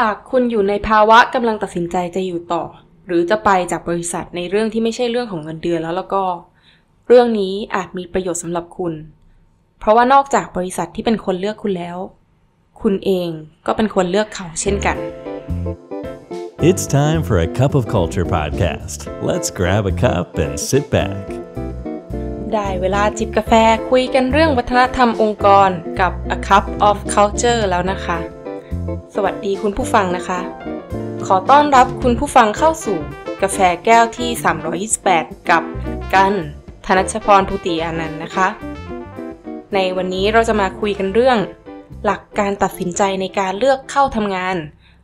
หากคุณอยู่ในภาวะกำลังตัดสินใจจะอยู่ต่อ หรือจะไปจากบริษัทในเรื่องที่ไม่ใช่เรื่องของเงินเดือนแล้วแล้วก็ เรื่องนี้อาจมีประโยชน์สำหรับคุณ เพราะว่านอกจากบริษัทที่เป็นคนเลือกคุณแล้ว คุณเองก็เป็นคนเลือกเขาเช่นกัน It's time for a cup of culture podcast. Let's grab a cup and sit back. ได้เวลาจิบกาแฟคุยกันเรื่องวัฒนธรรมองค์กรกับ A Cup of Culture แล้วนะคะ สวัสดีคุณผู้ฟังนะคะ ขอต้อนรับคุณผู้ฟังเข้าสู่กาแฟแก้วที่ 328 กับกันธนชพรภูติอานันต์นะคะ ในวันนี้เราจะมาคุยกันเรื่อง หลักการตัดสินใจในการเลือกเข้าทำงาน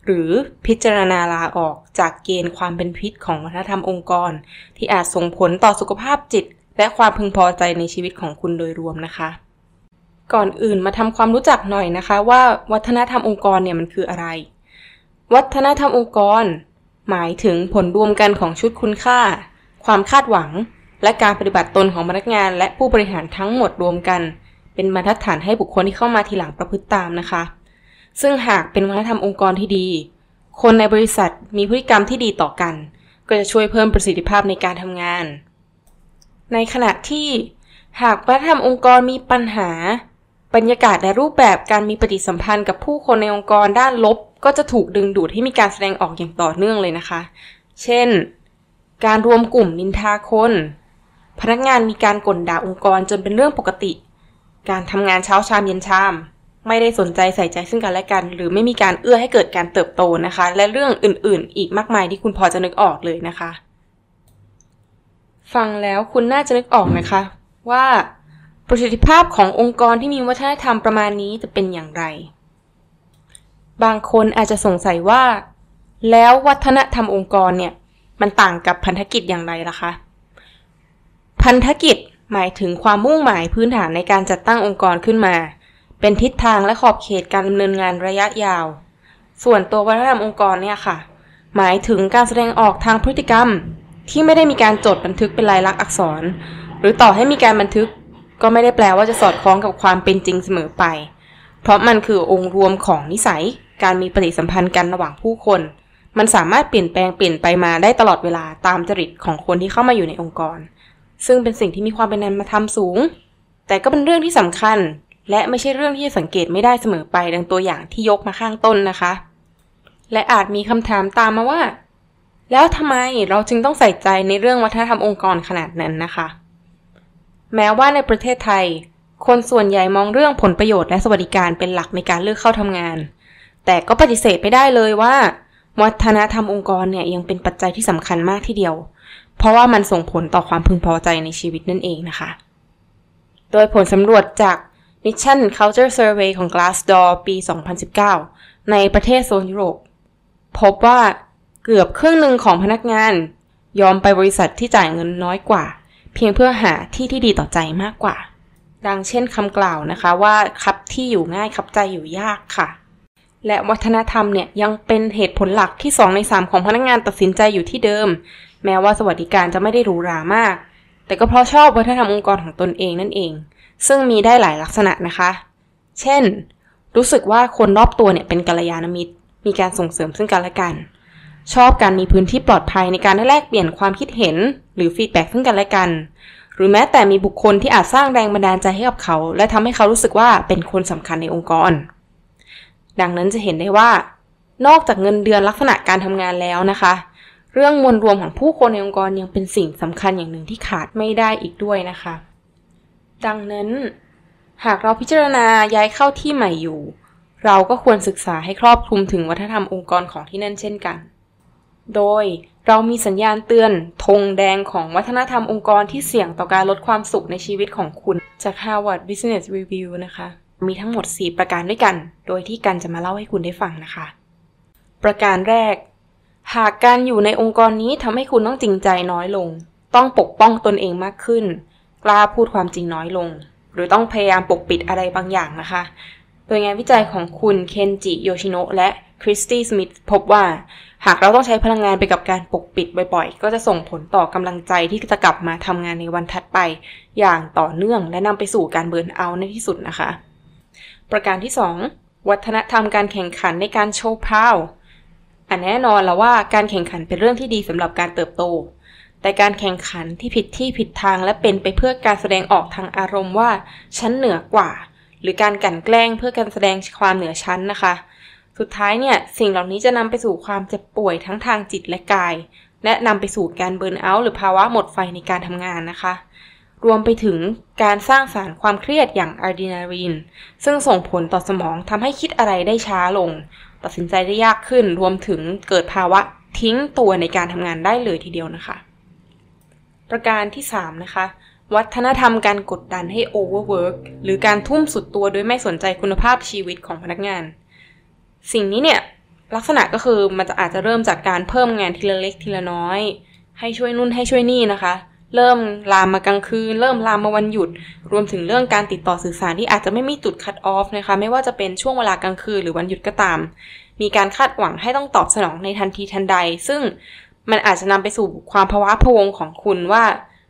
หรือพิจารณาลาออกจากเกณฑ์ความเป็นพิษของวัฒนธรรมองค์กร ที่อาจส่งผลต่อสุขภาพจิต และความพึงพอใจในชีวิตของคุณโดยรวมนะคะ ก่อนอื่นมาทำความรู้จักหน่อยนะคะ ว่าวัฒนธรรมองค์กรเนี่ยมันคืออะไร วัฒนธรรมองค์กร หมายถึงผลรวมกันของชุดคุณค่า ความคาดหวัง และการปฏิบัติตนของพนักงาน และผู้บริหารทั้งหมดรวมกัน เป็นบรรทัดฐานให้บุคคลที่เข้ามาทีหลังประพฤติตามนะคะ ซึ่งหากเป็นวัฒนธรรมองค์กรที่ดี คนในบริษัทมีพฤติกรรมที่ดีต่อกัน ก็จะช่วยเพิ่มประสิทธิภาพในการทำงาน ในขณะที่ หากวัฒนธรรมองค์กรมีปัญหา บรรยากาศและรูปแบบการมีปฏิสัมพันธ์กับผู้คนในองค์กรด้านลบ ก็จะถูกดึงดูดให้มีการแสดงออกอย่างต่อเนื่องเลยนะคะ เช่น การรวมกลุ่มนินทาคน พนักงานมีการกลด่าองค์กรจนเป็นเรื่องปกติ การทำงานเช้าชามเย็นชาม ไม่ได้สนใจใส่ใจซึ่งกันและกัน หรือไม่มีการเอื้อให้เกิดการเติบโตนะคะ และเรื่องอื่น ๆ อีกมากมายที่คุณพอจะนึกออกเลยนะคะ ฟังแล้วคุณน่าจะนึกออกนะคะ ว่า ประสิทธิภาพขององค์กรที่มีวัฒนธรรมประมาณนี้จะเป็นอย่างไร บางคนอาจจะสงสัยว่า แล้ววัฒนธรรมองค์กรเนี่ย มันต่างกับพันธกิจอย่างไรล่ะคะ พันธกิจหมายถึงความมุ่งหมายพื้นฐานในการจัดตั้งองค์กรขึ้นมา เป็นทิศทางและขอบเขตการดำเนินงานระยะยาว ส่วนตัววัฒนธรรมองค์กรเนี่ยค่ะ หมายถึงการแสดงออกทางพฤติกรรม ที่ไม่ได้มีการจดบันทึกเป็นลายลักษณ์อักษร หรือต่อให้มีการบันทึก ก็ไม่ได้แปลว่าจะสอดคล้องกับความเป็นจริงเสมอไป เพราะมันคือองค์รวมของนิสัย การมีปฏิสัมพันธ์กันระหว่างผู้คน มันสามารถเปลี่ยนแปลงเปลี่ยนไปมาได้ตลอดเวลาตามจริตของคนที่เข้ามาอยู่ในองค์กร ซึ่งเป็นสิ่งที่มีความเป็นนามธรรมสูง แต่ก็เป็นเรื่องที่สำคัญ และไม่ใช่เรื่องที่สังเกตไม่ได้เสมอไปดังตัวอย่างที่ยกมาข้างต้นนะคะ และอาจมีคำถามตามมาว่า แล้วทำไมเราจึงต้องใส่ใจในเรื่องวัฒนธรรมองค์กรขนาดนั้นนะคะ แม้ว่าในประเทศไทย คนส่วนใหญ่มองเรื่องผลประโยชน์และสวัสดิการเป็นหลักในการเลือกเข้าทำงาน แต่ก็ปฏิเสธไม่ได้เลยว่า วัฒนธรรมองค์กรเนี่ยยังเป็นปัจจัยที่สำคัญมากทีเดียว เพราะว่ามันส่งผลต่อความพึงพอใจในชีวิตนั่นเองนะคะ โดยผลสำรวจจาก Mission Culture Survey ของ Glassdoor ปี 2019 ในประเทศโซนยุโรป พบว่าเกือบครึ่งหนึ่งของพนักงาน ยอมไปบริษัทที่จ่ายเงินน้อยกว่า เพียงเพื่อหาที่ที่ดีต่อใจมากกว่า ดังเช่นคำกล่าวนะคะว่าคับที่อยู่ง่ายคับใจอยู่ยากค่ะ และวัฒนธรรมเนี่ยยังเป็นเหตุผลหลักที่ 2 ใน 3 ของพนักงานตัดสินใจอยู่ที่เดิม แม้ว่าสวัสดิการจะไม่ได้หรูหรามาก แต่ก็เพราะชอบวัฒนธรรมองค์กรของตนเองนั่นเอง ซึ่งมีได้หลายลักษณะนะคะ เช่น รู้สึกว่าคนรอบตัวเนี่ยเป็นกัลยาณมิตร มีการส่งเสริมซึ่งกันและกัน ชอบการมีพื้นที่ปลอดภัยในการได้แลกเปลี่ยนความคิดเห็น หรือฟีดแบ็กซึ่งกันและกัน หรือแม้แต่มีบุคคลที่อาจสร้างแรงบันดาลใจให้กับเขา และทำให้เขารู้สึกว่าเป็นคนสำคัญในองค์กร ดังนั้นจะเห็นได้ว่า นอกจากเงินเดือนลักษณะการทำงานแล้วนะคะ เรื่องมวลรวมของผู้คนในองค์กรยังเป็นสิ่งสำคัญอย่างหนึ่งที่ขาดไม่ได้อีกด้วยนะคะ ดังนั้น หากเราพิจารณาย้ายเข้าที่ใหม่อยู่ เราก็ควรศึกษาให้ครอบคลุมถึงวัฒนธรรมองค์กรของที่นั่นเช่นกัน โดยเรามีสัญญาณเตือนธงแดงของวัฒนธรรมองค์กรที่เสี่ยงต่อการลดความสุขในชีวิตของคุณ จาก Harvard Business Review นะคะ มีทั้งหมด 4 ประการด้วยกัน โดยที่กันจะมาเล่าให้คุณได้ฟังนะคะ ประการแรก หากการอยู่ในองค์กรนี้ทำให้คุณต้องจริงใจน้อยลง ต้องปกป้องตนเองมากขึ้น กล้าพูดความจริงน้อยลง หรือต้องพยายามปกปิดอะไรบางอย่างนะคะโดยงานวิจัยของคุณเคนจิโยชิโนะและคริสตี้สมิธพบว่า หากเราต้องใช้พลังงานไปกับการปกปิดบ่อยๆ ก็จะส่งผลต่อกำลังใจที่จะกลับมาทำงานในวันถัดไป อย่างต่อเนื่องและนำไปสู่การเบิร์นเอาท์ในที่สุดนะคะ ประการที่ 2 วัฒนธรรมการแข่งขันในการโชว์พาวอันแน่นอนแล้วว่าการแข่งขันเป็นเรื่องที่ดีสำหรับการเติบโต แต่การแข่งขันที่ผิดที่ผิดทางและเป็นไปเพื่อการแสดงออกทางอารมณ์ว่าฉันเหนือกว่า หรือการกลั่นแกล้งเพื่อการแสดงความเหนือชั้นนะคะ สุดท้ายเนี่ยสิ่งเหล่านี้จะนำไปสู่ความเจ็บป่วยทั้งทางจิตและกาย และนำไปสู่การเบิร์นเอาท์หรือภาวะหมดไฟในการทำงานนะคะ รวมไปถึงการสร้างสารความเครียดอย่างอะดรีนาลีนซึ่งส่งผลต่อสมองทำให้คิดอะไรได้ช้าลง ตัดสินใจได้ยากขึ้น รวมถึงเกิดภาวะทิ้งตัวในการทำงานได้เลยทีเดียวนะคะ ประการที่ 3 นะคะ วัฒนธรรมการกดดันให้ overwork หรือการทุ่มสุดตัวโดยไม่สนใจคุณภาพชีวิตของพนักงาน สิ่งนี้เนี่ยลักษณะก็คือมันจะอาจจะเริ่มจากการเพิ่มงานทีละเล็กทีละน้อย ให้ช่วยนู่นให้ช่วยนี่นะคะ เริ่มลามมากลางคืน เริ่มลามมาวันหยุด รวมถึงเรื่องการติดต่อสื่อสารที่อาจจะไม่มีจุดคัดออฟนะคะ ไม่ว่าจะเป็นช่วงเวลากลางคืนหรือวันหยุดก็ตาม มีการคาดหวังให้ต้องตอบสนองในทันทีทันใด ซึ่งมันอาจจะนำไปสู่ความภาวะพวงของคุณว่า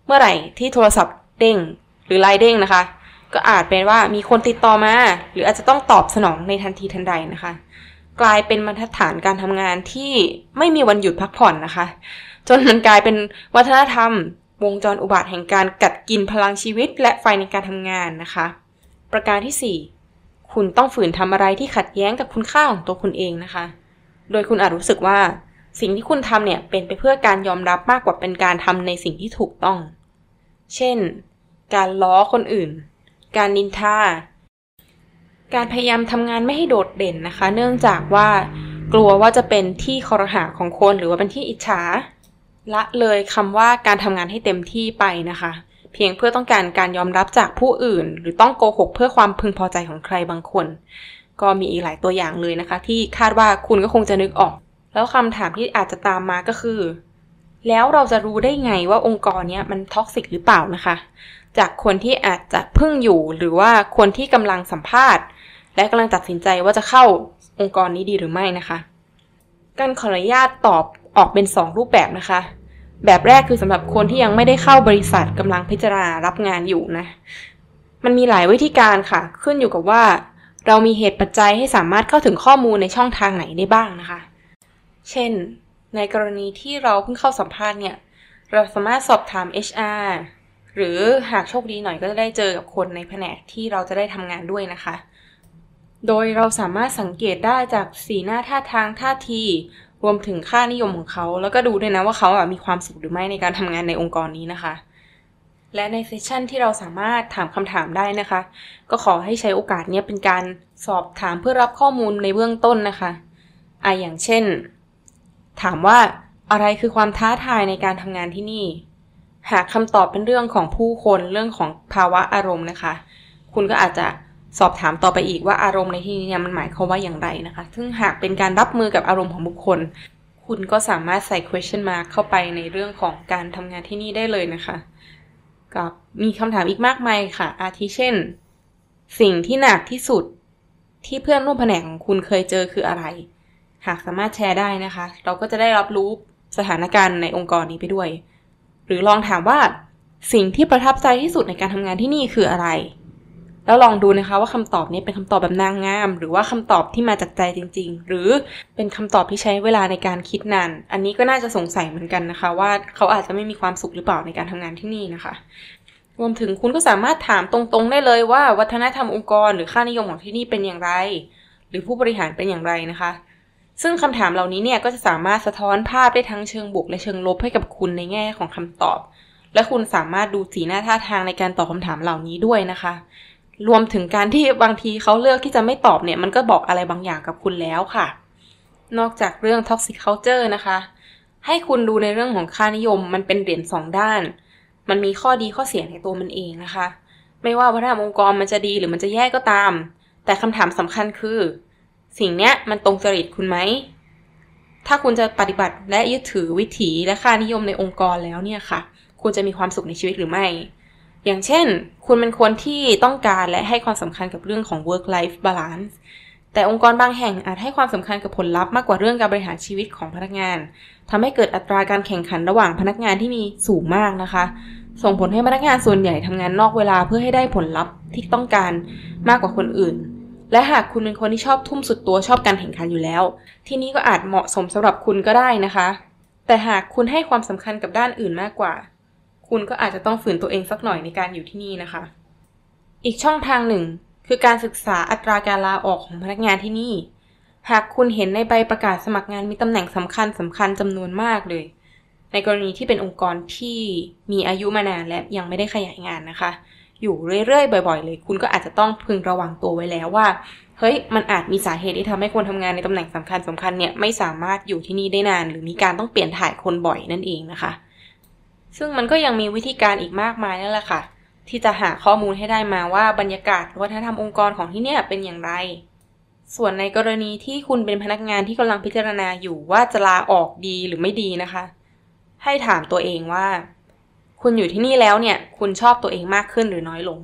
เมื่อไหร่ที่โทรศัพท์เด้งหรือไลน์เด้งนะคะ ก็อาจเป็นว่ามีคนติดต่อมา หรืออาจจะต้องตอบสนองในทันทีทันใดนะคะ กลายเป็นบรรทัดฐานการทำงานที่ไม่มีวันหยุดพักผ่อนนะคะ จนมันกลายเป็นวัฒนธรรม วงจรอุบาทแห่งการกัดกินพลังชีวิต และไฟในการทำงานนะคะ ประการที่ 4 คุณต้องฝืนทำอะไรที่ขัดแย้งกับคุณค่าของตัวคุณเองนะคะ โดยคุณอาจรู้สึกว่าสิ่งที่คุณทำเนี่ยเป็นไปเพื่อการยอมรับมากกว่าเป็นการทำในสิ่งที่ถูกต้อง เช่น การล้อคนอื่น การนินทา การพยายามทำงานไม่ให้โดดเด่นนะคะ เนื่องจากว่ากลัวว่าจะเป็นที่คอรหาของคนหรือว่าเป็นที่อิจฉา ละเลยคำว่าการทำงานให้เต็มที่ไปนะคะ เพียงเพื่อต้องการการยอมรับจากผู้อื่น หรือต้องโกหกเพื่อความพึงพอใจของใครบางคน ก็มีอีกหลายตัวอย่างเลยนะคะ ที่คาดว่าคุณก็คงจะนึกออก แล้วคำถามที่อาจจะตามมาก็คือ แล้วเราจะรู้ได้ไงว่าองค์กรนี้มันท็อกซิกหรือเปล่านะคะจากคนที่อาจจะพิ่งอยู่หรือว่าคนที่กำลังสัมภาษณ์ และกำลังตัดสินใจว่าจะเข้าองค์กรนี้ดีหรือไม่นะคะการขออนุญาตตอบออกเป็น 2 รูปแบบนะคะ แบบแรกคือสำหรับคนที่ยังไม่ได้เข้าบริษัทกำลังพิจารณารับงานอยู่นะ มันมีหลายวิธีการค่ะ ขึ้นอยู่กับว่า เรามีเหตุปัจจัยให้สามารถเข้าถึงข้อมูลในช่องทางไหนได้บ้างนะคะ เช่น ในกรณีที่เราเพิ่งเข้าสัมภาษณ์เนี่ย เราสามารถสอบถาม HR หรือหากโชคดีหน่อยก็จะได้เจอกับคนในแผนกที่เราจะได้ทำงานด้วยนะคะ โดยเราสามารถสังเกตได้จากสีหน้าท่าทางท่าที รวมถึงค่านิยมของเขา แล้วก็ดูด้วยนะว่าเขาอะมีความสุขหรือไม่ในการทำงานในองค์กรนี้นะคะ และในเซสชันที่เราสามารถถามคำถามได้นะคะ ก็ขอให้ใช้โอกาสนี้เป็นการสอบถามเพื่อรับข้อมูลในเบื้องต้นนะคะอะอย่างเช่น ถามว่าอะไรคือความท้าทายในการทำงานที่นี่ หากคำตอบเป็นเรื่องของผู้คนเรื่องของภาวะอารมณ์นะคะ คุณก็อาจจะสอบถามต่อไปอีกว่าอารมณ์ในที่นี้เนี่ยมันหมายความว่าอย่างไรนะคะ ซึ่งหากเป็นการรับมือกับอารมณ์ของบุคคล คุณก็สามารถใส่ question mark เข้าไปในเรื่องของการทำงานที่นี่ได้เลยนะคะ กับมีคำถามอีกมากมายค่ะ อาทิเช่น สิ่งที่หนักที่สุดที่เพื่อนร่วมแผนกของคุณเคยเจอคืออะไร หากสามารถแชร์ได้นะคะ เราก็จะได้รับรู้สถานการณ์ในองค์กรนี้ไปด้วย หรือลองถามว่าสิ่งที่ประทับใจที่สุดในการทำงานที่นี่คืออะไร แล้วลองดูนะคะว่าคำตอบนี้เป็นคำตอบแบบนางงาม หรือว่าคำตอบที่มาจากใจจริง ๆ หรือเป็นคำตอบที่ใช้เวลาในการคิดนาน อันนี้ก็น่าจะสงสัยเหมือนกันนะคะ ว่าเขาอาจจะไม่มีความสุขหรือเปล่าในการทำงานที่นี่นะคะ รวมถึงคุณก็สามารถถามตรงๆ ได้เลยว่า วัฒนธรรมองค์กร หรือค่านิยมของที่นี่เป็นอย่างไร หรือผู้บริหารเป็นอย่างไรนะคะ ซึ่งคำถามเหล่านี้เนี่ยก็จะสามารถสะท้อนภาพได้ทั้งเชิงบวกและเชิงลบให้กับคุณในแง่ของคำตอบ และคุณสามารถดูสีหน้าท่าทางในการตอบคำถามเหล่านี้ด้วยนะคะ รวมถึงการที่บางทีเขาเลือกที่จะไม่ตอบเนี่ยมันก็บอกอะไรบางอย่างกับคุณแล้วค่ะ นอกจากเรื่อง toxic culture นะคะ ให้คุณดูในเรื่องของค่านิยมมันเป็นเหรียญสองด้าน มันมีข้อดีข้อเสียในตัวมันเองนะคะ ไม่ว่าวัฒนธรรมองค์กรมันจะดีหรือมันจะแย่ก็ตาม แต่คำถามสำคัญคือ สิ่งเนี้ยมันตรงจริตคุณไหม ถ้าคุณจะปฏิบัติและยึดถือวิถีและค่านิยมในองค์กรแล้วเนี่ยค่ะ คุณจะมีความสุขในชีวิตหรือไม่ อย่างเช่น คุณเป็นคนที่ต้องการและให้ความสำคัญกับเรื่องของ work life balance แต่องค์กรบางแห่งอาจให้ความสำคัญกับผลลัพธ์มากกว่าเรื่องการบริหารชีวิตของพนักงานทำให้เกิดอัตราการแข่งขันระหว่างพนักงานที่มีสูงมากนะคะ ส่งผลให้พนักงานส่วนใหญ่ทำงานนอกเวลาเพื่อให้ได้ผลลัพธ์ที่ต้องการมากกว่าคนอื่น และหากคุณเป็นคนที่ชอบทุ่มสุดตัวชอบการแข่งขันอยู่แล้ว ที่นี่ก็อาจเหมาะสมสำหรับคุณก็ได้นะคะ แต่หากคุณให้ความสำคัญกับด้านอื่นมากกว่า คุณก็อาจจะต้องฝืนตัวเองสักหน่อยในการอยู่ที่นี่นะคะ อีกช่องทางหนึ่ง คือการศึกษาอัตราการลาออกของพนักงานที่นี่ หากคุณเห็นในใบประกาศสมัครงานมีตำแหน่งสำคัญสำคัญจำนวนมากเลย ในกรณีที่เป็นองค์กรที่มีอายุมานานและยังไม่ได้ขยายงานนะคะ อยู่เรื่อยๆ บ่อยๆ เลย คุณก็อาจจะต้องพึงระวังตัวไว้แล้วว่า เฮ้ย มันอาจมีสาเหตุที่ทำให้คนทำงานในตำแหน่งสำคัญสำคัญเนี่ยไม่สามารถอยู่ที่นี่ได้นาน หรือมีการต้องเปลี่ยนถ่ายคนบ่อยนั่นเองนะคะ ซึ่งมันก็ยังมีวิธีการอีกมากมายนั่นแหละค่ะ ที่จะหาข้อมูลให้ได้มาว่าบรรยากาศวัฒนธรรมองค์กรของที่เนี่ยเป็นอย่างไร ส่วนในกรณีที่คุณเป็นพนักงานที่กำลังพิจารณาอยู่ว่าจะลาออกดีหรือไม่ดีนะคะ ให้ถามตัวเองว่า คุณอยู่ที่นี่แล้วเนี่ย คุณชอบตัวเองมากขึ้นหรือน้อยลง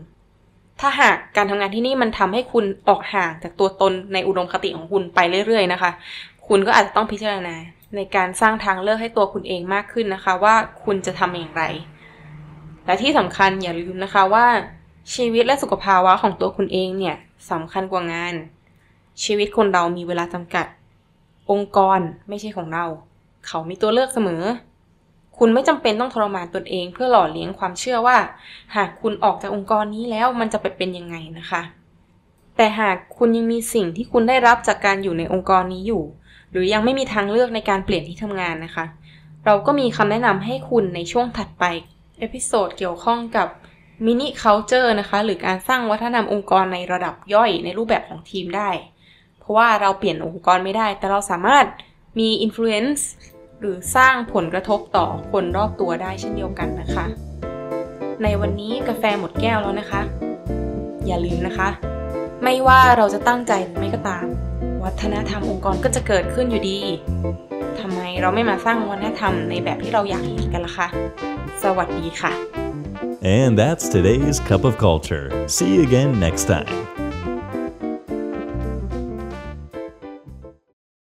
ถ้าหากการทำงานที่นี่มันทำให้คุณออกห่างจากตัวตนในอุดมคติของคุณไปเรื่อย ๆ นะคะ คุณก็อาจจะต้องพิจารณาในการสร้างทางเลือกให้ตัวคุณเองมากขึ้นนะคะ ว่าคุณจะทำอย่างไร และที่สำคัญอย่าลืมนะคะว่าชีวิตและสุขภาวะของตัวคุณเองเนี่ยสำคัญกว่างาน ชีวิตคนเรามีเวลาจำกัด องค์กรไม่ใช่ของเรา เขามีตัวเลือกเสมอ คุณไม่จำเป็นต้องทรมานตนเอง เพื่อหล่อเลี้ยงความเชื่อว่า หากคุณออกจากองค์กรนี้แล้วมันจะไปเป็นยังไงนะคะ แต่หากคุณยังมีสิ่งที่คุณได้รับจากการอยู่ในองค์กรนี้อยู่ หรือยังไม่มีทางเลือกในการเปลี่ยนที่ทำงานนะคะ เราก็มีคำแนะนำให้คุณในช่วงถัดไป episode เกี่ยวข้องกับมินิ culture นะคะ หรือการสร้างวัฒนธรรมองค์กรในระดับย่อยในรูปแบบของทีมได้ เพราะว่าเราเปลี่ยนองค์กรไม่ได้ แต่เราสามารถมี influence หรือสร้างผลกระทบต่อคนรอบตัวได้เช่นเดียวกันนะคะ ในวันนี้กาแฟหมดแก้วแล้วนะคะ อย่าลืมนะคะ ไม่ว่าเราจะตั้งใจหรือไม่ก็ตาม วัฒนธรรมองค์กรก็จะเกิดขึ้นอยู่ดีทำไมเราไม่มาสร้างวัฒนธรรมในแบบที่เราอยากเห็นกันล่ะคะ สวัสดีค่ะ And that's today's Cup of Culture. See you again next time.